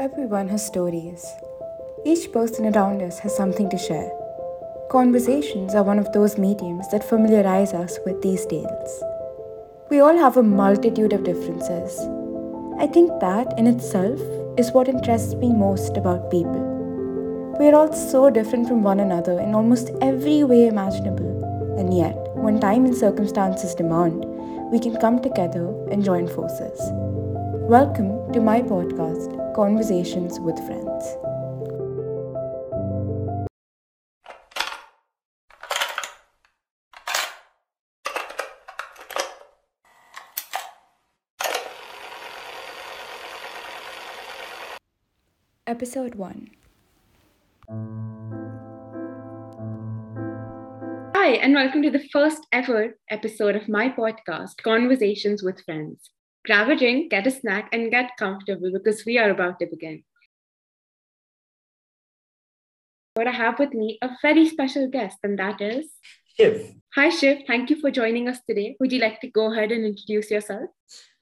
Everyone has stories. Each person around us has something to share. Conversations are one of those mediums that familiarize us with these tales. We all have a multitude of differences. I think that in itself is what interests me most about people. We are all so different from one another in almost every way imaginable, and yet, when time and circumstances demand, we can come together and join forces. Welcome to my podcast, Conversations with Friends. Episode 1 Hi, and welcome to the first ever episode of my podcast, Conversations with Friends. Grab a drink, get a snack, and get comfortable because we are about to begin. What I have with me a very special guest, and that is Shiv. Hi, Shiv. Thank you for joining us today. Would you like to go ahead and introduce yourself?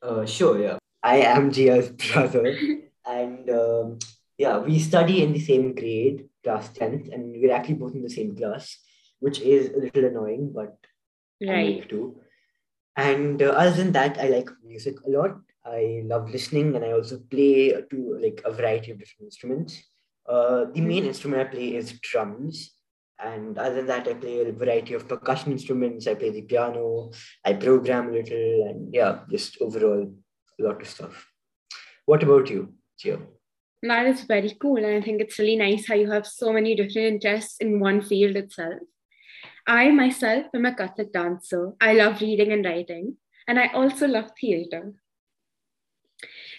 Uh, sure, yeah. I am Jia's brother. and um, yeah, we study in the same grade, class 10th, and we're actually both in the same class, which is a little annoying, but I Right. like to. And uh, other than that, I like music a lot. I love listening, and I also play to like a variety of different instruments. Uh, the main instrument I play is drums, and other than that, I play a variety of percussion instruments. I play the piano, I program a little, and yeah, just overall a lot of stuff. What about you, Jia? That is very cool. And I think it's really nice how you have so many different interests in one field itself. I myself am a Kathak dancer. I love reading and writing. And I also love theater.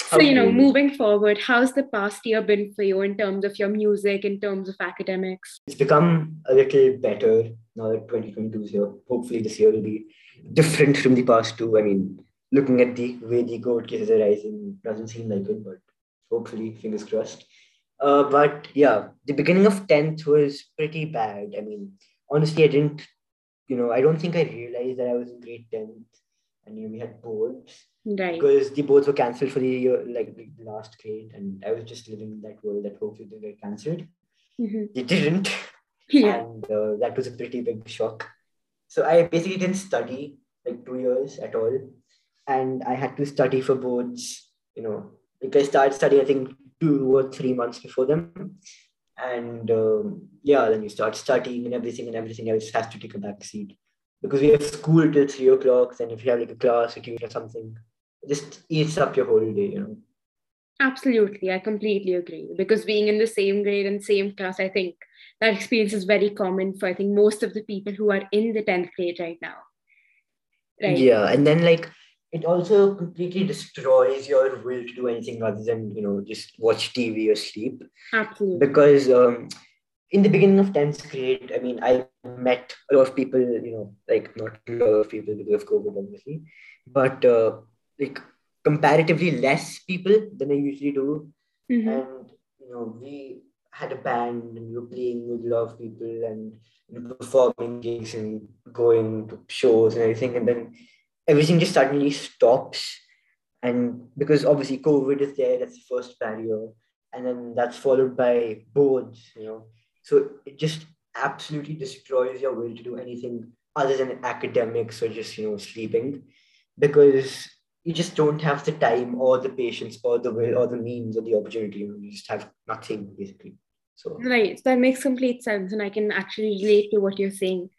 So, you know, moving forward, how's the past year been for you in terms of your music, in terms of academics? It's become a little better now that 2022 is here. Hopefully, this year will be different from the past two. I mean, looking at the way the COVID cases are rising, doesn't seem like it, but hopefully, fingers crossed. Uh, but yeah, the beginning of 10th was pretty bad. I mean, honestly, I didn't, you know, I don't think I realized that I was in grade 10th and you know, we had boards Right. because the boards were cancelled for the year, like the last grade, and I was just living in that world that hopefully they get cancelled. Mhm. They didn't, Yeah. and uh, that was a pretty big shock. So I basically didn't study like two years at all, and I had to study for boards. You know, like I started studying I think two or three months before them, and um, yeah, then you start studying and everything, and everything else has to take a back seat because we have school till three o'clock. Then if you have like a class or tutor or something, it just eats up your whole day. You know. Absolutely. I completely agree. Because being in the same grade and same class, I think that experience is very common for, I think, most of the people who are in the 10th grade right now. Right. Yeah, and then like it also completely destroys your will to do anything other than you know just watch TV or sleep. Absolutely. Because um, in the beginning of tenth grade, I mean, I met a lot of people. You know, like not a lot of people because of COVID, obviously, but uh, like comparatively less people than I usually do. Mhm. And you know, we had a band and we were playing with a lot of people and you know, performing gigs and going to shows and everything. And then everything just suddenly stops. And because obviously COVID is there, that's the first barrier. And then that's followed by boards, you know. So it just absolutely destroys your will to do anything other than academics or just, you know, sleeping. Because you just don't have the time or the patience or the will or the means or the opportunity. You, just have nothing basically. So Right. That makes complete sense. And I can actually relate to what you're saying.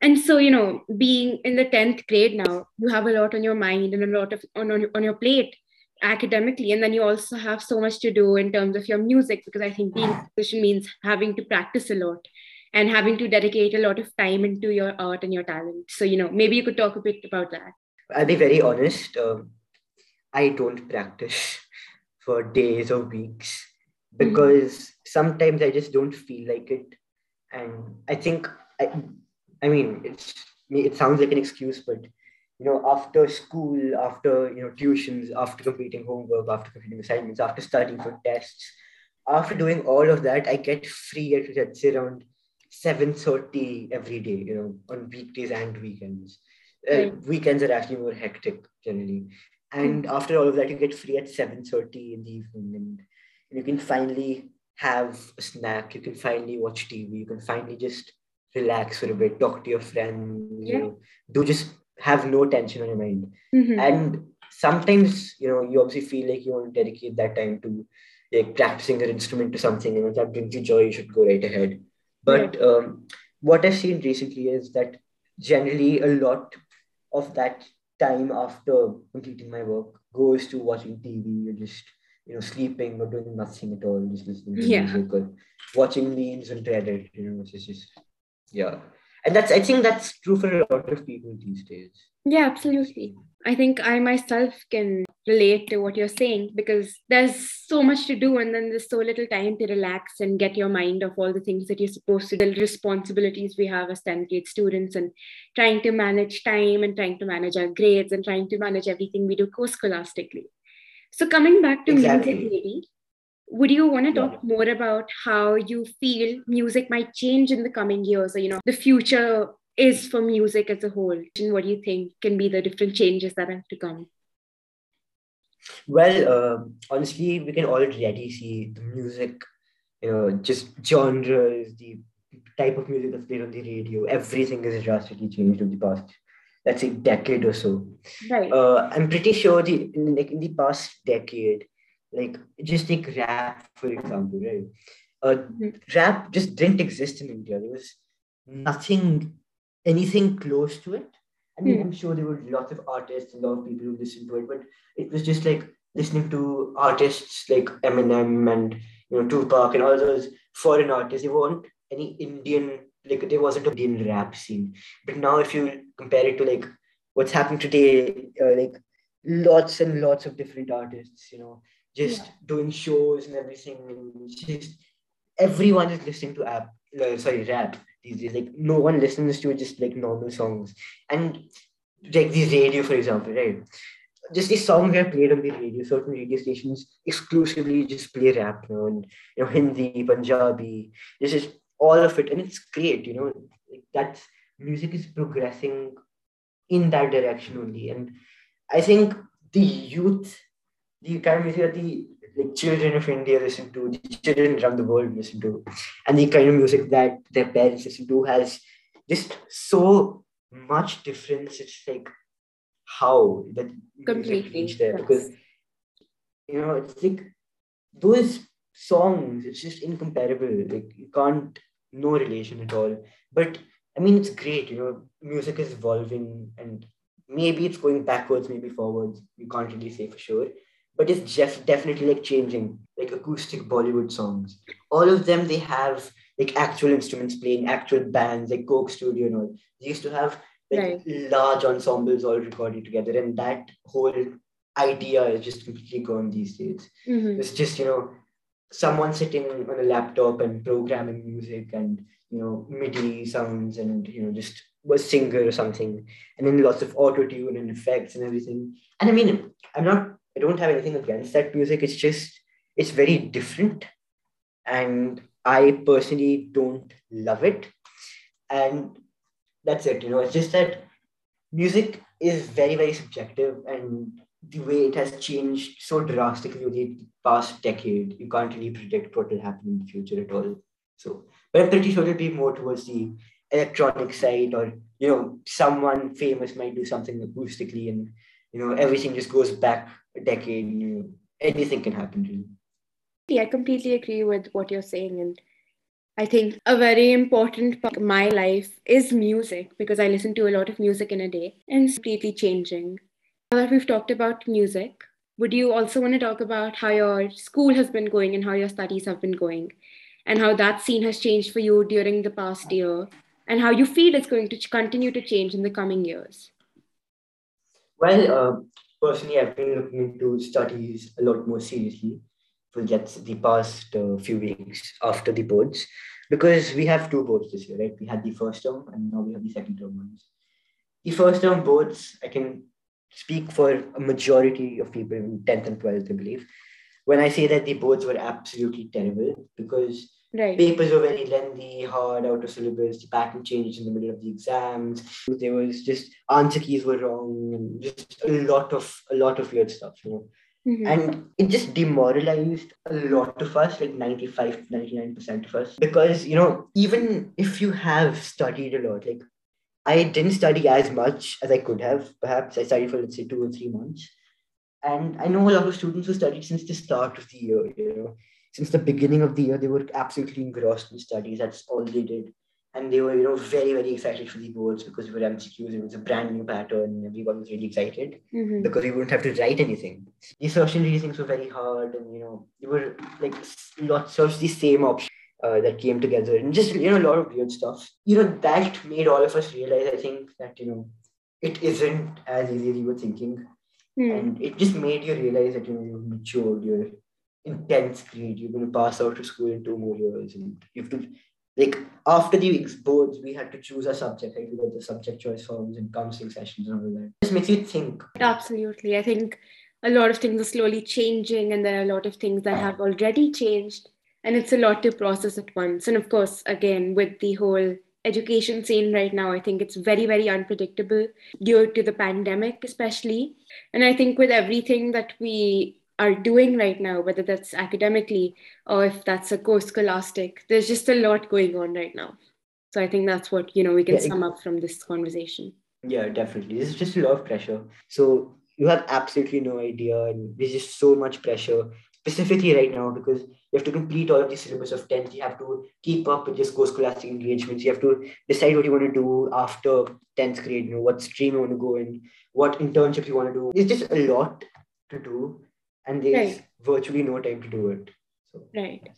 And so, you know, being in the 10th grade now, you have a lot on your mind and a lot of on, on, on your plate academically. And then you also have so much to do in terms of your music, because I think being a musician means having to practice a lot and having to dedicate a lot of time into your art and your talent. So, you know, maybe you could talk a bit about that. I'll be very honest. Um, I don't practice for days or weeks because sometimes I just don't feel like it, and I think I, I mean it's it sounds like an excuse, but you know after school, after you know tuitions, after completing homework, after completing assignments, after studying for tests, after doing all of that, I get free at let's say around seven thirty every day. You know on weekdays and weekends. Uh, weekends are actually more hectic generally and after all of that you get free at 7.30 in the evening and you can finally have a snack, you can finally watch TV, you can finally just relax for a bit, talk to your friends, Yeah. you know, do just have no tension on your mind. Mhm. And sometimes, you know, you obviously feel like you want to dedicate that time to like practicing your instrument to something, and if that brings you joy, you should go right ahead. But um, what I've seen recently is that generally a lot of that time after completing my work goes to watching TV or just you know sleeping or doing nothing at all, just listening to Yeah. music or watching memes on Reddit. You know, it's just yeah, and that's I think that's true for a lot of people these days. Yeah, absolutely. I think I myself can relate to what you're saying because there's so much to do and then there's so little time to relax and get your mind off all the things that you're supposed to do, the responsibilities we have as 10th grade students and trying to manage time and trying to manage our grades and trying to manage everything we do co-scholastically. So coming back to Exactly. music, maybe, would you want to Yeah. talk more about how you feel music might change in the coming years or, you know, the future is for music as a whole? And what do you think can be the different changes that have to come? Well, uh, honestly, we can already see the music, you know, just genres, the type of music that's played on the radio, everything has drastically changed over the past, let's say, decade or so. Right. Uh, I'm pretty sure the in, like in the past decade, like just take rap for example, right? Uh, Mhm. Rap just didn't exist in India. There was nothing, anything close to it. I mean, Hmm. I'm sure there were lots of artists, a lot of people who listened to it, but it was just like listening to artists like Eminem and you know Tupac and all those foreign artists. There weren't any Indian like there wasn't a Indian rap scene. But now, if you compare it to like what's happening today, uh, like lots and lots of different artists, you know, just Yeah. doing shows and everything, and just everyone is listening to app, uh, sorry, rap these days. Like no one listens to just like normal songs, and like the radio, for example, right? Just these songs are played on the radio. Certain radio stations exclusively just play rap, you know, and you know Hindi, Punjabi. This is all of it, and it's great. You know, like that's music is progressing in that direction only, and I think the youth, the kind of music that the like children of India listen to, the children around the world listen to, and the kind of music that their parents listen to has just so much difference. It's like how that Completely. reached there yes. because you know it's like those songs. It's just incomparable. Like you can't no relation at all. But I mean, it's great. You know, music is evolving and maybe it's going backwards, maybe forwards. You can't really say for sure. But it's just definitely like changing, like acoustic Bollywood songs. All of them, they have like actual instruments playing, actual bands, like Coke Studio and all. They used to have like large ensembles all recording together, and that whole idea is just completely gone these days. Mhm. It's just, you know, someone sitting on a laptop and programming music and, you know, MIDI sounds and, you know, just a singer or something. And then lots of auto tune and effects and everything. And I mean, I'm not, I don't have anything against that music. It's just, it's very different. And I personally don't love it. And that's it, you know, it's just that music is very, very subjective and the way it has changed so drastically over the past decade, you can't really predict what will happen in the future at all. So, but I'm pretty sure it'll be more towards the electronic side, or you know, someone famous might do something acoustically, and you know, everything just goes back a decade. You know, anything can happen. to Really. Yeah, I completely agree with what you're saying. And I think a very important part of my life is music because I listen to a lot of music in a day and it's completely changing. Now that we've talked about music, would you also want to talk about how your school has been going and how your studies have been going and how that scene has changed for you during the past year and how you feel it's going to continue to change in the coming years? Well, uh, personally, I've been looking into studies a lot more seriously for just the past uh, few weeks after the boards, because we have two boards this year, right? We had the first term and now we have the second term ones. The first term boards, I can speak for a majority of people in 10th and 12th, I believe, when I say that the boards were absolutely terrible because Right. papers were very lengthy, hard, out of syllabus. The pattern changed in the middle of the exams. There was just answer keys were wrong, and just a lot of a lot of weird stuff. You know, Mhm. and it just demoralized a lot of us like 95 99% of us because you know even if you have studied a lot like i didn't study as much as i could have perhaps i studied for let's say two or three months and i know a lot of students who studied since the start of the year you know since the beginning of the year they were absolutely engrossed in studies that's all they did and they were you know very very excited for the boards because we were mcqs it was a brand new pattern and everyone was really excited Mhm. because we wouldn't have to write anything. The social reasonings were very hard, and you know, there were like lots of the same options uh, that came together, and just you know, a lot of weird stuff. You know, that made all of us realize. I think that you know, it isn't as easy as you were thinking, Mhm. and it just made you realize that you know you're matured. You're in tenth grade. You're going to pass out of school in two more years, and you have to. Like after the boards, we had to choose a subject. Like we got the subject choice forms and counseling sessions and all that. Just makes you think. Absolutely. I think a lot of things are slowly changing, and there are a lot of things that have already changed, and it's a lot to process at once. And of course, again, with the whole education scene right now, I think it's very, very unpredictable due to the pandemic, especially. And I think with everything that we are doing right now, whether that's academically or if that's a co scholastic, there's just a lot going on right now. So I think that's what you know we can Yeah, sum up from this conversation. Yeah, definitely. This is just a lot of pressure. So you have absolutely no idea, and there's just so much pressure, specifically right now, because you have to complete all of the syllabus of 10th. You have to keep up with your school scholastic engagements. You have to decide what you want to do after 10th grade, you know, what stream you want to go in, what internship you want to do. It's just a lot to do, and there's Right. virtually no time to do it. So Right.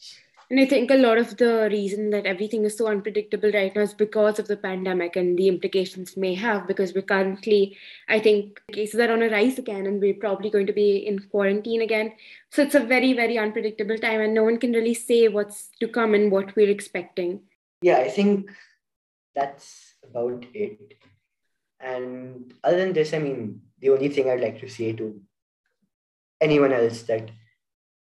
And I think a lot of the reason that everything is so unpredictable right now is because of the pandemic and the implications may have. Because we're currently, I think, cases are on a rise again, and we're probably going to be in quarantine again. So it's a very, very unpredictable time, and no one can really say what's to come and what we're expecting. yeah, I think that's about it. And other than this, I mean, the only thing I'd like to say to anyone else that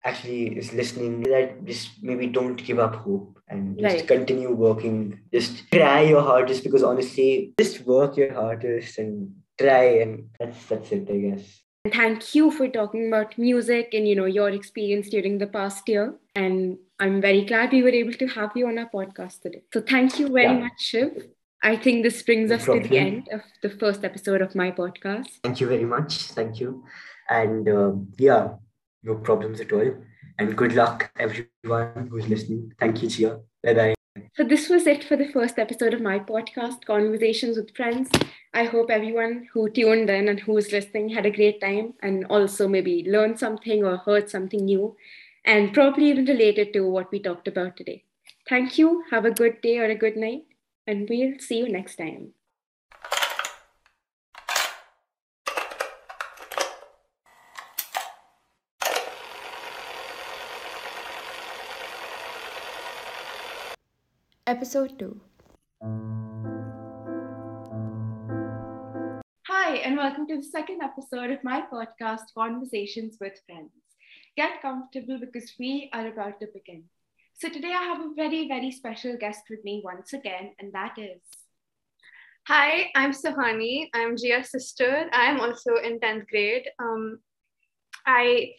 actually is listening that just maybe don't give up hope and just Right. continue working. Just try your hardest because honestly, just work your hardest and try and that's that's it, I guess. And thank you for talking about music and you know your experience during the past year. And I'm very glad we were able to have you on our podcast today. So thank you very Yeah. much, Shiv. I think this brings No us to the end of the first episode of my podcast. Thank you very much. Thank you. And um, yeah, no problems at all. And good luck, everyone who's listening. Thank you, Jia. Bye bye. So this was it for the first episode of my podcast, Conversations with Friends. I hope everyone who tuned in and who is listening had a great time and also maybe learned something or heard something new and probably even related to what we talked about today. Thank you. Have a good day or a good night, and we'll see you next time. Episode 2 Hi, and welcome to the second episode of my podcast, Conversations with Friends. Get comfortable because we are about to begin. So, today I have a very, very special guest with me once again, and that is. Hi, I'm Suhani. I'm Jia's sister. I'm also in 10th grade. Um, I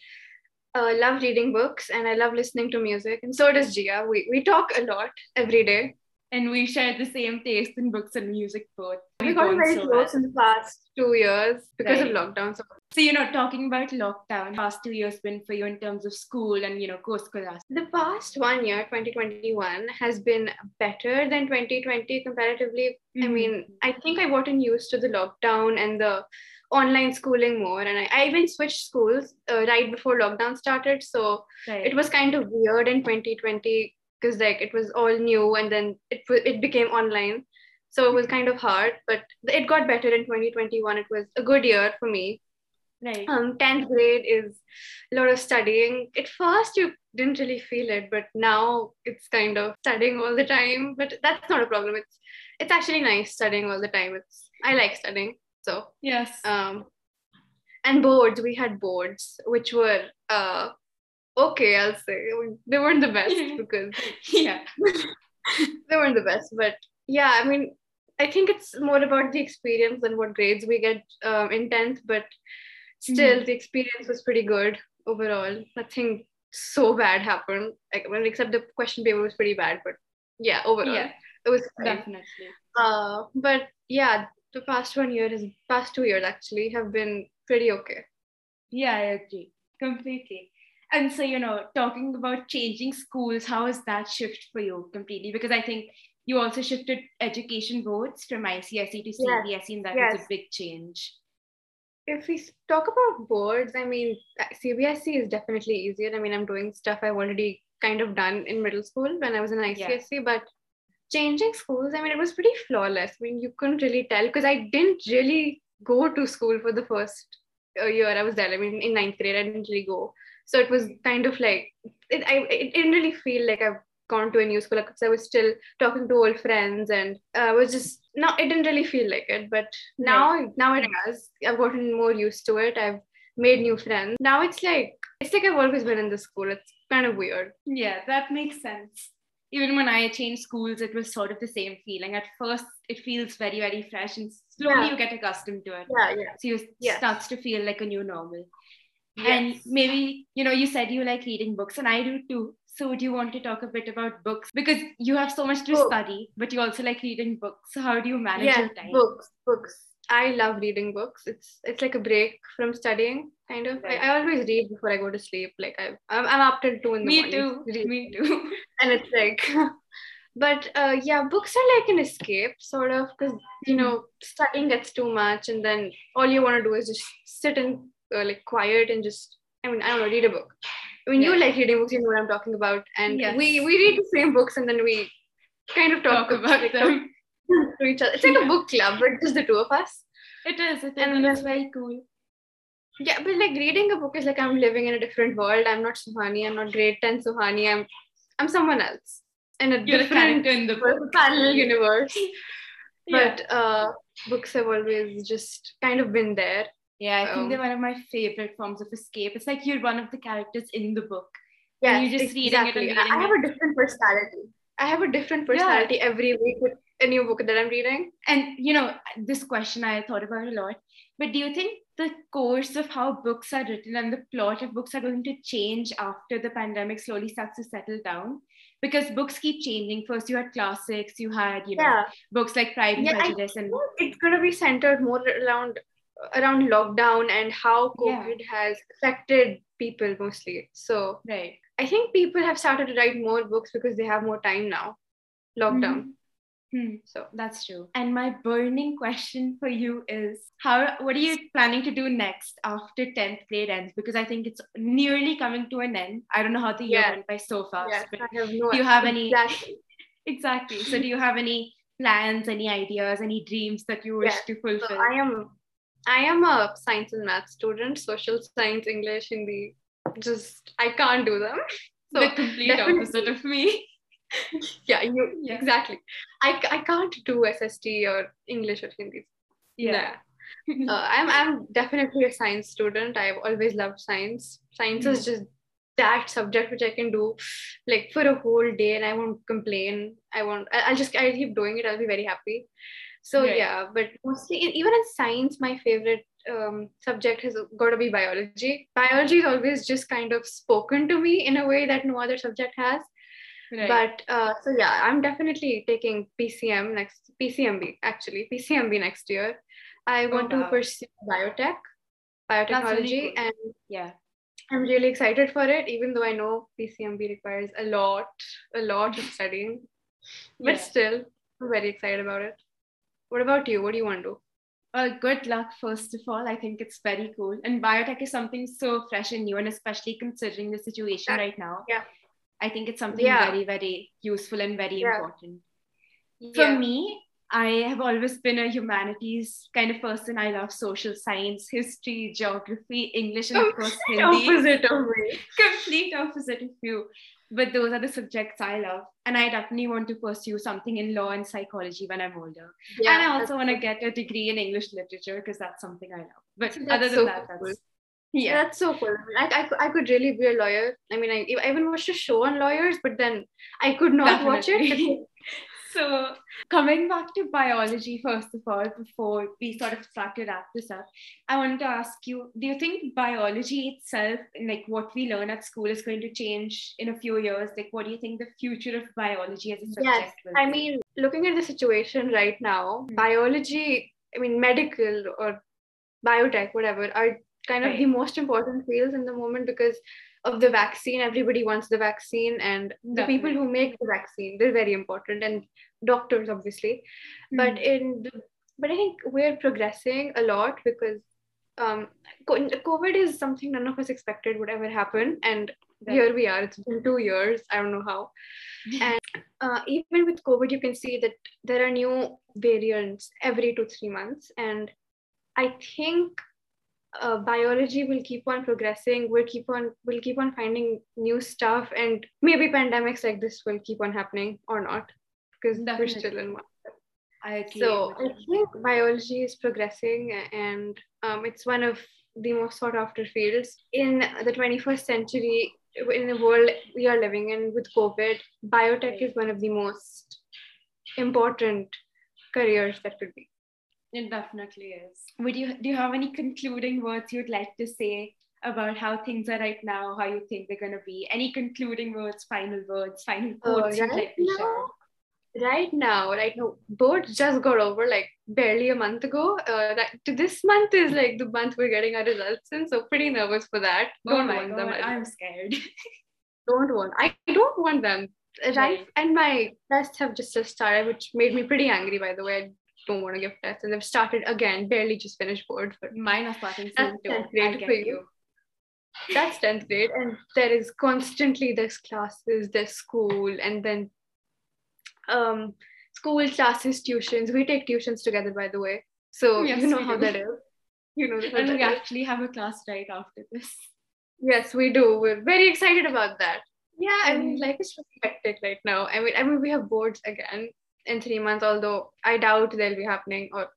uh, love reading books and I love listening to music, and so does Jia. We, we talk a lot every day. And we share the same taste in books and music both. We got very so close well. in the past two years because of Right. lockdown. So So, you know, talking about lockdown, past two years been for you in terms of school and, you know, co-scholastic. the past one year, 2021, has been better than 2020 comparatively. I Mhm. mean, I think I've gotten used to the lockdown and the online schooling more, and I, I even switched schools uh, right before lockdown started. So Right. it was kind of weird in 2020 because like it was all new and then it it became online. So it was kind of hard, but it got better in 2021. It was a good year for me. right. Um, 10th grade is a lot of studying. At first, you didn't really feel it, but now it's kind of studying all the time. But that's not a problem. It's it's actually nice studying all the time. It's I like studying. So yes. um, and boards. We had boards, which were uh okay. I'll say they weren't the best because yeah. they weren't the best. But yeah, I mean, I think it's more about the experience than what grades we get um, in 10th. But still mm-hmm. the experience was pretty good overall. Nothing so bad happened. Like, well, except the question paper was pretty bad, but yeah, overall yeah, it was fine. definitely. Uh, but yeah, the past one year is past two years actually have been pretty okay. Yeah, I agree completely. And so, you know, talking about changing schools, how has that shift for you completely? Because I think you also shifted education boards from ICSE to CBSE, yes. and that yes. was a big change. If we talk about boards, I mean, uh, CBSE is definitely easier. I mean, I'm doing stuff I've already kind of done in middle school when I was in ICSE, yeah. but changing schools, I mean, it was pretty flawless. I mean, you couldn't really tell because I didn't really go to school for the first uh, year I was there. I mean, in ninth grade, I didn't really go. So it was kind of like, it, I, it didn't really feel like I've gone to a new school because I was still talking to old friends and I was just no, it didn't really feel like it. But now, right. now it has. I've gotten more used to it. I've made new friends. Now it's like it's like I've always been in the school. It's kind of weird. Yeah, that makes sense. Even when I changed schools, it was sort of the same feeling. At first, it feels very, very fresh, and slowly yeah. you get accustomed to it. Yeah, yeah. So you yeah. starts to feel like a new normal. Yes. And maybe you know, you said you like reading books, and I do too. So, do you want to talk a bit about books? Because you have so much to books. study, but you also like reading books. So, how do you manage yeah, your time? Books, books. I love reading books. It's it's like a break from studying, kind of. Right. I, I, always read before I go to sleep. Like I, I'm, I'm up till two in the Me morning. Me too. Me too. And it's like, but uh, yeah, books are like an escape, sort of, because you know studying gets too much, and then all you want to do is just sit and uh, like quiet and just. I mean, I don't know, read a book. I mean, you like reading books, you know what I'm talking about. And yes. we we read the same books and then we kind of talk, talk about them to each other. It's like yeah. a book club, but just the two of us. It is. It is. And that's very cool. Yeah, but like reading a book is like I'm living in a different world. I'm not Suhani. I'm not grade 10 Suhani. I'm I'm someone else in a You're different in the book. parallel universe. yeah. But uh, books have always just kind of been there yeah, I think they're one of my favorite forms of escape. It's like you're one of the characters in the book. Yeah, you're just exactly. reading it. I have it. a different personality. I have a different personality yeah. every week with a new book that I'm reading. And you know, this question I thought about a lot. But do you think the course of how books are written and the plot of books are going to change after the pandemic slowly starts to settle down? Because books keep changing. First, you had classics, you had, you know, yeah. books like Pride and yeah, Prejudice, and it's going to be centered more around around lockdown and how COVID yeah. has affected people mostly. So right. I think people have started to write more books because they have more time now. Lockdown. Mm-hmm. Hmm. So that's true. And my burning question for you is how what are you planning to do next after 10th grade ends? Because I think it's nearly coming to an end. I don't know how the year went by so fast. Yes, but I have no do you have any exactly. exactly. So do you have any plans, any ideas, any dreams that you wish yes. to fulfill? So I am I am a science and math student, social science, English, Hindi. Just I can't do them. So the complete opposite of me. yeah, you yeah. exactly. I, I can't do SST or English or Hindi. Yeah. Nah. uh, I'm I'm definitely a science student. I've always loved science. Science mm. is just that subject which I can do like for a whole day and I won't complain. I won't I'll just I'll keep doing it. I'll be very happy. So right. yeah, but mostly even in science, my favorite um, subject has got to be biology. Biology is always just kind of spoken to me in a way that no other subject has. Right. But uh, so yeah, I'm definitely taking PCM next PCMB actually PCMB next year. I oh, want wow. to pursue biotech, biotechnology, really cool. and yeah, I'm really excited for it. Even though I know PCMB requires a lot, a lot of studying, but yeah. still, I'm very excited about it. What about you? What do you want to do? Well, good luck, first of all. I think it's very cool. And biotech is something so fresh and new, and especially considering the situation right now. Yeah. I think it's something yeah. very, very useful and very yeah. important. For me, I have always been a humanities kind of person. I love social science, history, geography, English, and of course Hindi. Opposite of me. Complete opposite of you but those are the subjects I love. And I definitely want to pursue something in law and psychology when I'm older. Yeah, and I also want to get a degree in English literature because that's something I love. But other than so that, cool. that's yeah, that's so cool. I, I, I could really be a lawyer. I mean, I, I even watched a show on lawyers, but then I could not definitely. watch it. so coming back to biology first of all before we sort of start to wrap this up i wanted to ask you do you think biology itself like what we learn at school is going to change in a few years like what do you think the future of biology as a subject yes will i mean looking at the situation right now Hmm. biology i mean medical or biotech whatever are kind of the most important fields in the moment because of the vaccine. Everybody wants the vaccine and the people who make the vaccine they're very important and doctors obviously. But Hmm. in the, but i think we're progressing a lot because um covid is something none of us expected would ever happen. And Right. here we are. It's been two years. I don't know how. And uh, even with covid you can see that there are new variants every two three months. And i think uh, biology will keep on progressing we'll keep on we'll keep on finding new stuff and maybe pandemics like this will keep on happening or not because we're still in one i agree so I think biology is progressing and um, it's one of the most sought after fields in the 21st century. In the world we are living in with COVID, biotech is one of the most important careers that could be. It definitely is. Would you do you have any concluding words you'd like to say about how things are right now, how you think they're gonna be? Any concluding words, final words, final Uh, quotes you'd right like to share? now, right now, right now, boards just got over like barely a month ago. Uh, that, to this month is like the month we're getting our results in, so pretty nervous for that. Oh Don't my want them. god, I I'm scared. don't want. I don't want them. Right? Right. And my tests have just started, which made me pretty angry. By the way, don't want to give tests, and they've started again. Barely just finished board. but Mine are starting That's soon too. tenth grade for you. you. that's tenth grade, and there is constantly there's classes, there's school, and then um school classes, tuitions. We take tuitions together, by the way, so Yes, you know how do. that is. You know And we is. actually have a class right after this. Yes, we do. We're very excited about that. Yeah, I mean, life is hectic right now. I mean, I mean, we have boards again in three months, although I doubt they'll be happening or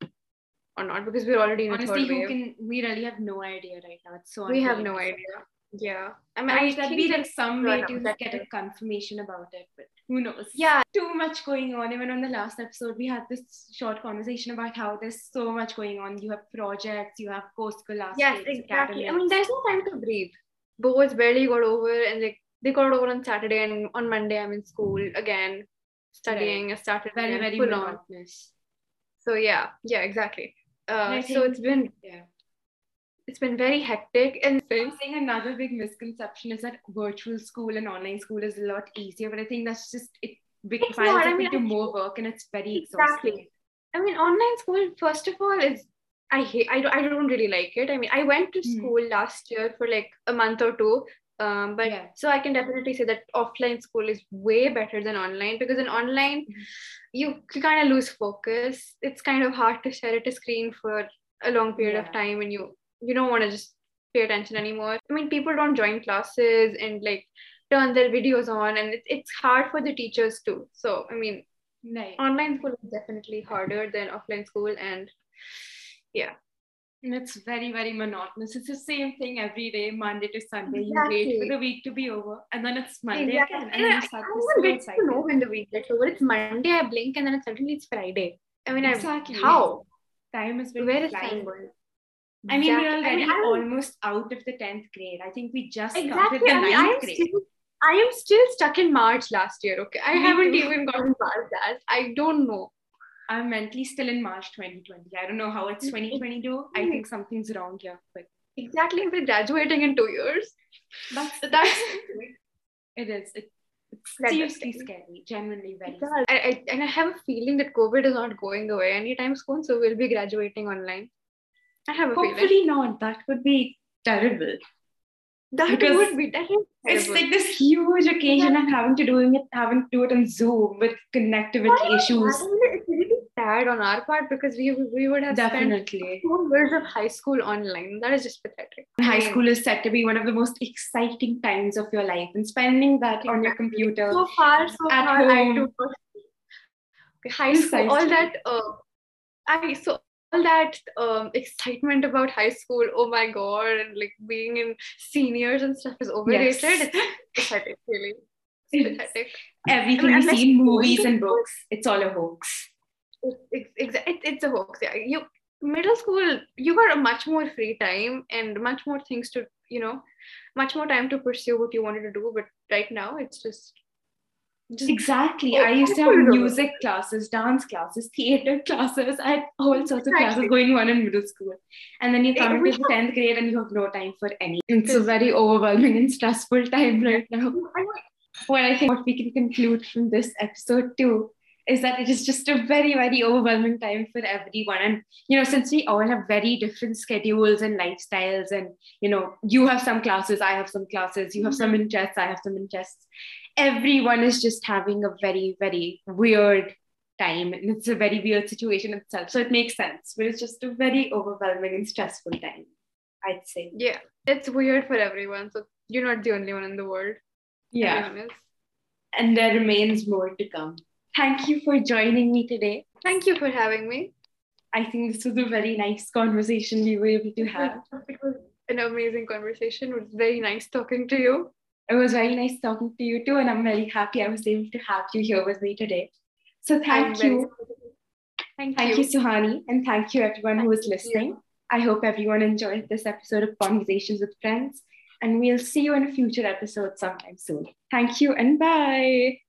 or not because we're already in a Honestly, third who wave. can we really have no idea right now. It's so we have no idea. Yeah, I mean, I I wish there'd be like some way to get a confirmation about it, but who knows? Yeah. Too much going on. Even on the last episode, we had this short conversation about how there's so much going on. You have projects, you have co-scholastics, yes, exactly. I mean, there's no time to breathe. Boards barely got over, and like they got over on Saturday, and on Monday I'm in school again, studying. I started very, very full on. monotonous. So yeah, yeah, exactly. Uh, so it's been Yeah. it's been very hectic and I think another big misconception is that virtual school and online school is a lot easier, but I think that's just it big piles not. I mean, into more work and it's very exhausting. Exactly. I mean, online school, first of all, is I hate. I don't. I don't really like it. I mean, I went to Mhm. school last year for like a month or two. Um, but Yeah. so I can definitely say that offline school is way better than online because in online, Mhm. you, you kind of lose focus. It's kind of hard to stare at a screen for a long period Yeah. of time, and you you don't want to just pay attention anymore. I mean, people don't join classes and like turn their videos on, and it, it's hard for the teachers too. So I mean, Right. online school is definitely harder than offline school and yeah And it's very, very monotonous. It's the same thing every day, Monday to Sunday. You wait for the week to be over, and then it's Monday Exactly. again, and I, you I start don't whole get to know when the week gets over. It's Monday, I blink, and then suddenly it's Friday. I mean, Exactly. I, how? Time has been Where is time going? I mean, we're already I mean, almost out of the 10th grade. I think we just started exactly. the I mean, I ninth am grade. still, I am still stuck in March last year. Okay, I Me haven't too. even gotten past that. I don't know. I'm mentally still in March 2020. I don't know how it's mm-hmm. 2022. I mm-hmm. think something's wrong here, but Exactly, we're graduating in two years. that's That's it is. It, it's seriously devastating. scary. Genuinely very. Does. I, I, and I have a feeling that COVID is not going away anytime soon, so we'll be graduating online. I have a feeling. Hopefully not. That would be terrible. That because would be that It's like this huge occasion and having to doing it, having to do it on Zoom with connectivity issues. Sad on our part because we we would have spent Definitely. two years of high school online. That is just pathetic. High school is set to be one of the most exciting times of your life, and spending that on your computer. So far, so At far, home. Okay, high school, all that. Uh, I so all that um, excitement about high school. Oh my god, and like being in seniors and stuff is overrated. Yes. It's pathetic, really. It's pathetic. Everything I mean, we see in movies and books, it's all a hoax. It's, it's, it's, a hoax. Yeah. You middle school, you got a much more free time and much more things to, you know, much more time to pursue what you wanted to do. But right now, it's just just Exactly. Oh, I used to have music classes, dance classes, theater classes. I had all sorts of classes going on in middle school. And then you come to the 10th grade and you have no time for any. It's a very overwhelming and stressful time right now. What I think what we can conclude from this episode too is that it is just a very, very overwhelming time for everyone. And, you know, since we all have very different schedules and lifestyles, and, you know, you have some classes, I have some classes, you have some mm-hmm. interests, I have some interests, everyone is just having a very, very weird time. And it's a very weird situation itself. So it makes sense, but it's just a very overwhelming and stressful time, I'd say. yeah, it's weird for everyone. So you're not the only one in the world. Yeah. And there remains more to come. Thank you for joining me today. Thank you for having me. I think this was a very nice conversation we were able to have. It was an amazing conversation. It was very nice talking to you. It was very nice talking to you too, and I'm very happy I was able to have you here with me today. So I'm thank you. Thank, Thank you, Suhani, and thank you everyone who was you. listening. I hope everyone enjoyed this episode of Conversations with Friends, and we'll see you in a future episode sometime soon. Thank you and bye.